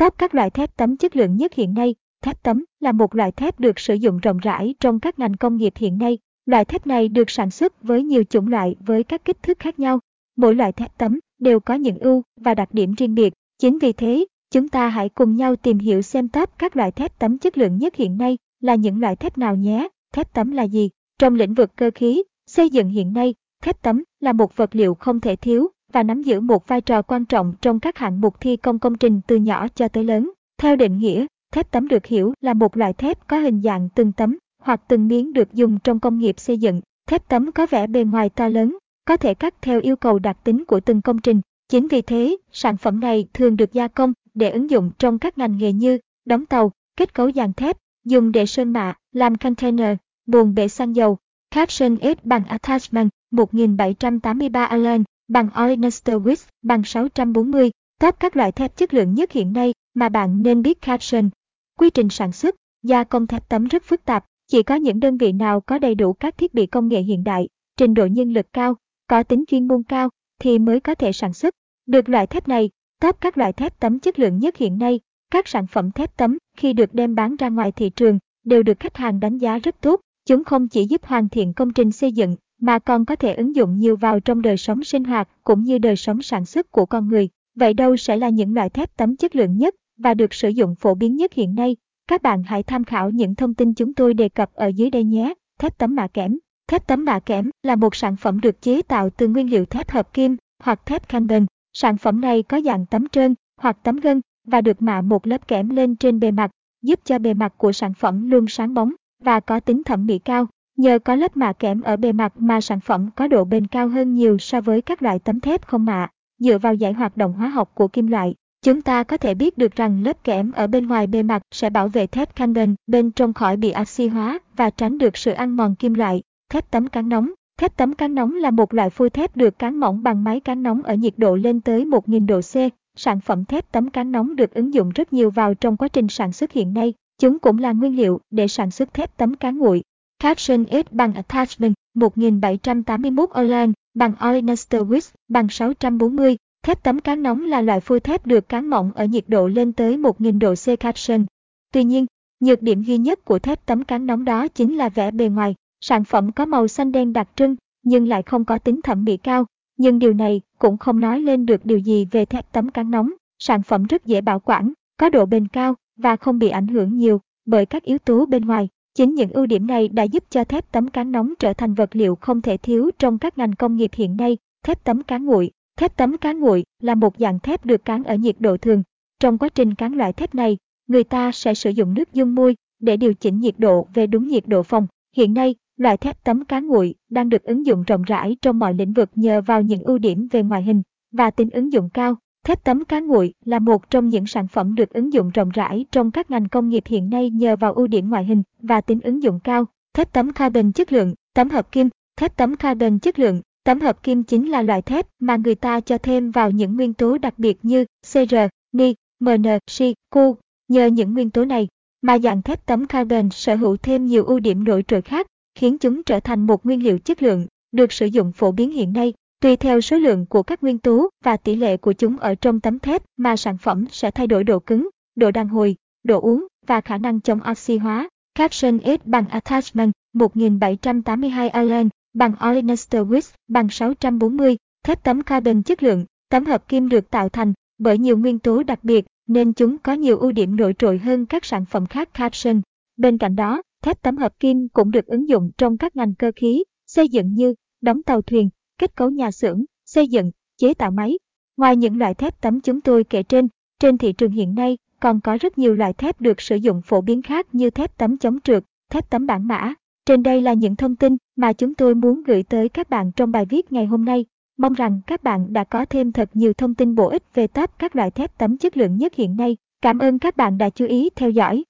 Top các loại thép tấm chất lượng nhất hiện nay, thép tấm là một loại thép được sử dụng rộng rãi trong các ngành công nghiệp hiện nay. Loại thép này được sản xuất với nhiều chủng loại với các kích thước khác nhau. Mỗi loại thép tấm đều có những ưu và đặc điểm riêng biệt. Chính vì thế, chúng ta hãy cùng nhau tìm hiểu xem top các loại thép tấm chất lượng nhất hiện nay là những loại thép nào nhé. Thép tấm là gì? Trong lĩnh vực cơ khí, xây dựng hiện nay, thép tấm là một vật liệu không thể thiếu và nắm giữ một vai trò quan trọng trong các hạng mục thi công công trình từ nhỏ cho tới lớn. Theo định nghĩa, thép tấm được hiểu là một loại thép có hình dạng từng tấm hoặc từng miếng được dùng trong công nghiệp xây dựng. Thép tấm có vẻ bề ngoài to lớn, có thể cắt theo yêu cầu đặc tính của từng công trình. Chính vì thế, sản phẩm này thường được gia công để ứng dụng trong các ngành nghề như đóng tàu, kết cấu dàn thép, dùng để sơn mạ, làm container, buồng bể xăng dầu. Caption S bằng Attachment 1783 Allen bằng Oyster Wix bằng 640. Top các loại thép chất lượng nhất hiện nay mà bạn nên biết caption. Quy trình sản xuất, gia công thép tấm rất phức tạp, chỉ có những đơn vị nào có đầy đủ các thiết bị công nghệ hiện đại, trình độ nhân lực cao, có tính chuyên môn cao thì mới có thể sản xuất được loại thép này. Top các loại thép tấm chất lượng nhất hiện nay, các sản phẩm thép tấm khi được đem bán ra ngoài thị trường đều được khách hàng đánh giá rất tốt. Chúng không chỉ giúp hoàn thiện công trình xây dựng mà còn có thể ứng dụng nhiều vào trong đời sống sinh hoạt cũng như đời sống sản xuất của con người. Vậy đâu sẽ là những loại thép tấm chất lượng nhất và được sử dụng phổ biến nhất hiện nay? Các bạn hãy tham khảo những thông tin chúng tôi đề cập ở dưới đây nhé. Thép tấm mạ kẽm Thép tấm mạ kẽm là một sản phẩm được chế tạo từ nguyên liệu thép hợp kim hoặc thép carbon. Sản phẩm này có dạng tấm trơn hoặc tấm gân và được mạ một lớp kẽm lên trên bề mặt, giúp cho bề mặt của sản phẩm luôn sáng bóng và có tính thẩm mỹ cao. Nhờ có lớp mạ kẽm ở bề mặt mà sản phẩm có độ bền cao hơn nhiều so với các loại tấm thép không mạ. Dựa vào giải hoạt động hóa học của kim loại, chúng ta có thể biết được rằng lớp kẽm ở bên ngoài bề mặt sẽ bảo vệ thép carbon bên trong khỏi bị oxy hóa và tránh được sự ăn mòn kim loại. Thép tấm cán nóng Thép tấm cán nóng là một loại phôi thép được cán mỏng bằng máy cán nóng ở nhiệt độ lên tới 1000 độ C. Sản phẩm thép tấm cán nóng được ứng dụng rất nhiều vào trong quá trình sản xuất hiện nay. Chúng cũng là nguyên liệu để sản xuất thép tấm cán nguội. Caption S bằng Attachment 1781 Orlan bằng Olenester Wix bằng 640. Thép tấm cán nóng là loại phôi thép được cán mỏng ở nhiệt độ lên tới 1000 độ C caption. Tuy nhiên, nhược điểm duy nhất của thép tấm cán nóng đó chính là vẻ bề ngoài. Sản phẩm có màu xanh đen đặc trưng, nhưng lại không có tính thẩm mỹ cao. Nhưng điều này cũng không nói lên được điều gì về thép tấm cán nóng. Sản phẩm rất dễ bảo quản, có độ bền cao và không bị ảnh hưởng nhiều bởi các yếu tố bên ngoài. Chính những ưu điểm này đã giúp cho thép tấm cán nóng trở thành vật liệu không thể thiếu trong các ngành công nghiệp hiện nay. Thép tấm cán nguội Thép tấm cán nguội là một dạng thép được cán ở nhiệt độ thường. Trong quá trình cán loại thép này, người ta sẽ sử dụng nước dung môi để điều chỉnh nhiệt độ về đúng nhiệt độ phòng. Hiện nay, loại thép tấm cán nguội đang được ứng dụng rộng rãi trong mọi lĩnh vực nhờ vào những ưu điểm về ngoại hình và tính ứng dụng cao. Thép tấm cán nguội là một trong những sản phẩm được ứng dụng rộng rãi trong các ngành công nghiệp hiện nay nhờ vào ưu điểm ngoại hình và tính ứng dụng cao. Thép tấm carbon chất lượng, tấm hợp kim, thép tấm carbon chất lượng, tấm hợp kim chính là loại thép mà người ta cho thêm vào những nguyên tố đặc biệt như Cr, Ni, Mn, Si, Cu. Nhờ những nguyên tố này mà dạng thép tấm carbon sở hữu thêm nhiều ưu điểm nổi trội khác, khiến chúng trở thành một nguyên liệu chất lượng được sử dụng phổ biến hiện nay. Tùy theo số lượng của các nguyên tố và tỷ lệ của chúng ở trong tấm thép mà sản phẩm sẽ thay đổi độ cứng, độ đàn hồi, độ uống và khả năng chống oxy hóa. Caption S bằng Attachment 1782 Allen bằng Olenester Wix bằng 640. Thép tấm carbon chất lượng, tấm hợp kim được tạo thành bởi nhiều nguyên tố đặc biệt nên chúng có nhiều ưu điểm nổi trội hơn các sản phẩm khác Caption. Bên cạnh đó, thép tấm hợp kim cũng được ứng dụng trong các ngành cơ khí, xây dựng như đóng tàu thuyền, kết cấu nhà xưởng, xây dựng, chế tạo máy. Ngoài những loại thép tấm chúng tôi kể trên, trên thị trường hiện nay còn có rất nhiều loại thép được sử dụng phổ biến khác như thép tấm chống trượt, thép tấm bản mã. Trên đây là những thông tin mà chúng tôi muốn gửi tới các bạn trong bài viết ngày hôm nay. Mong rằng các bạn đã có thêm thật nhiều thông tin bổ ích về top các loại thép tấm chất lượng nhất hiện nay. Cảm ơn các bạn đã chú ý theo dõi.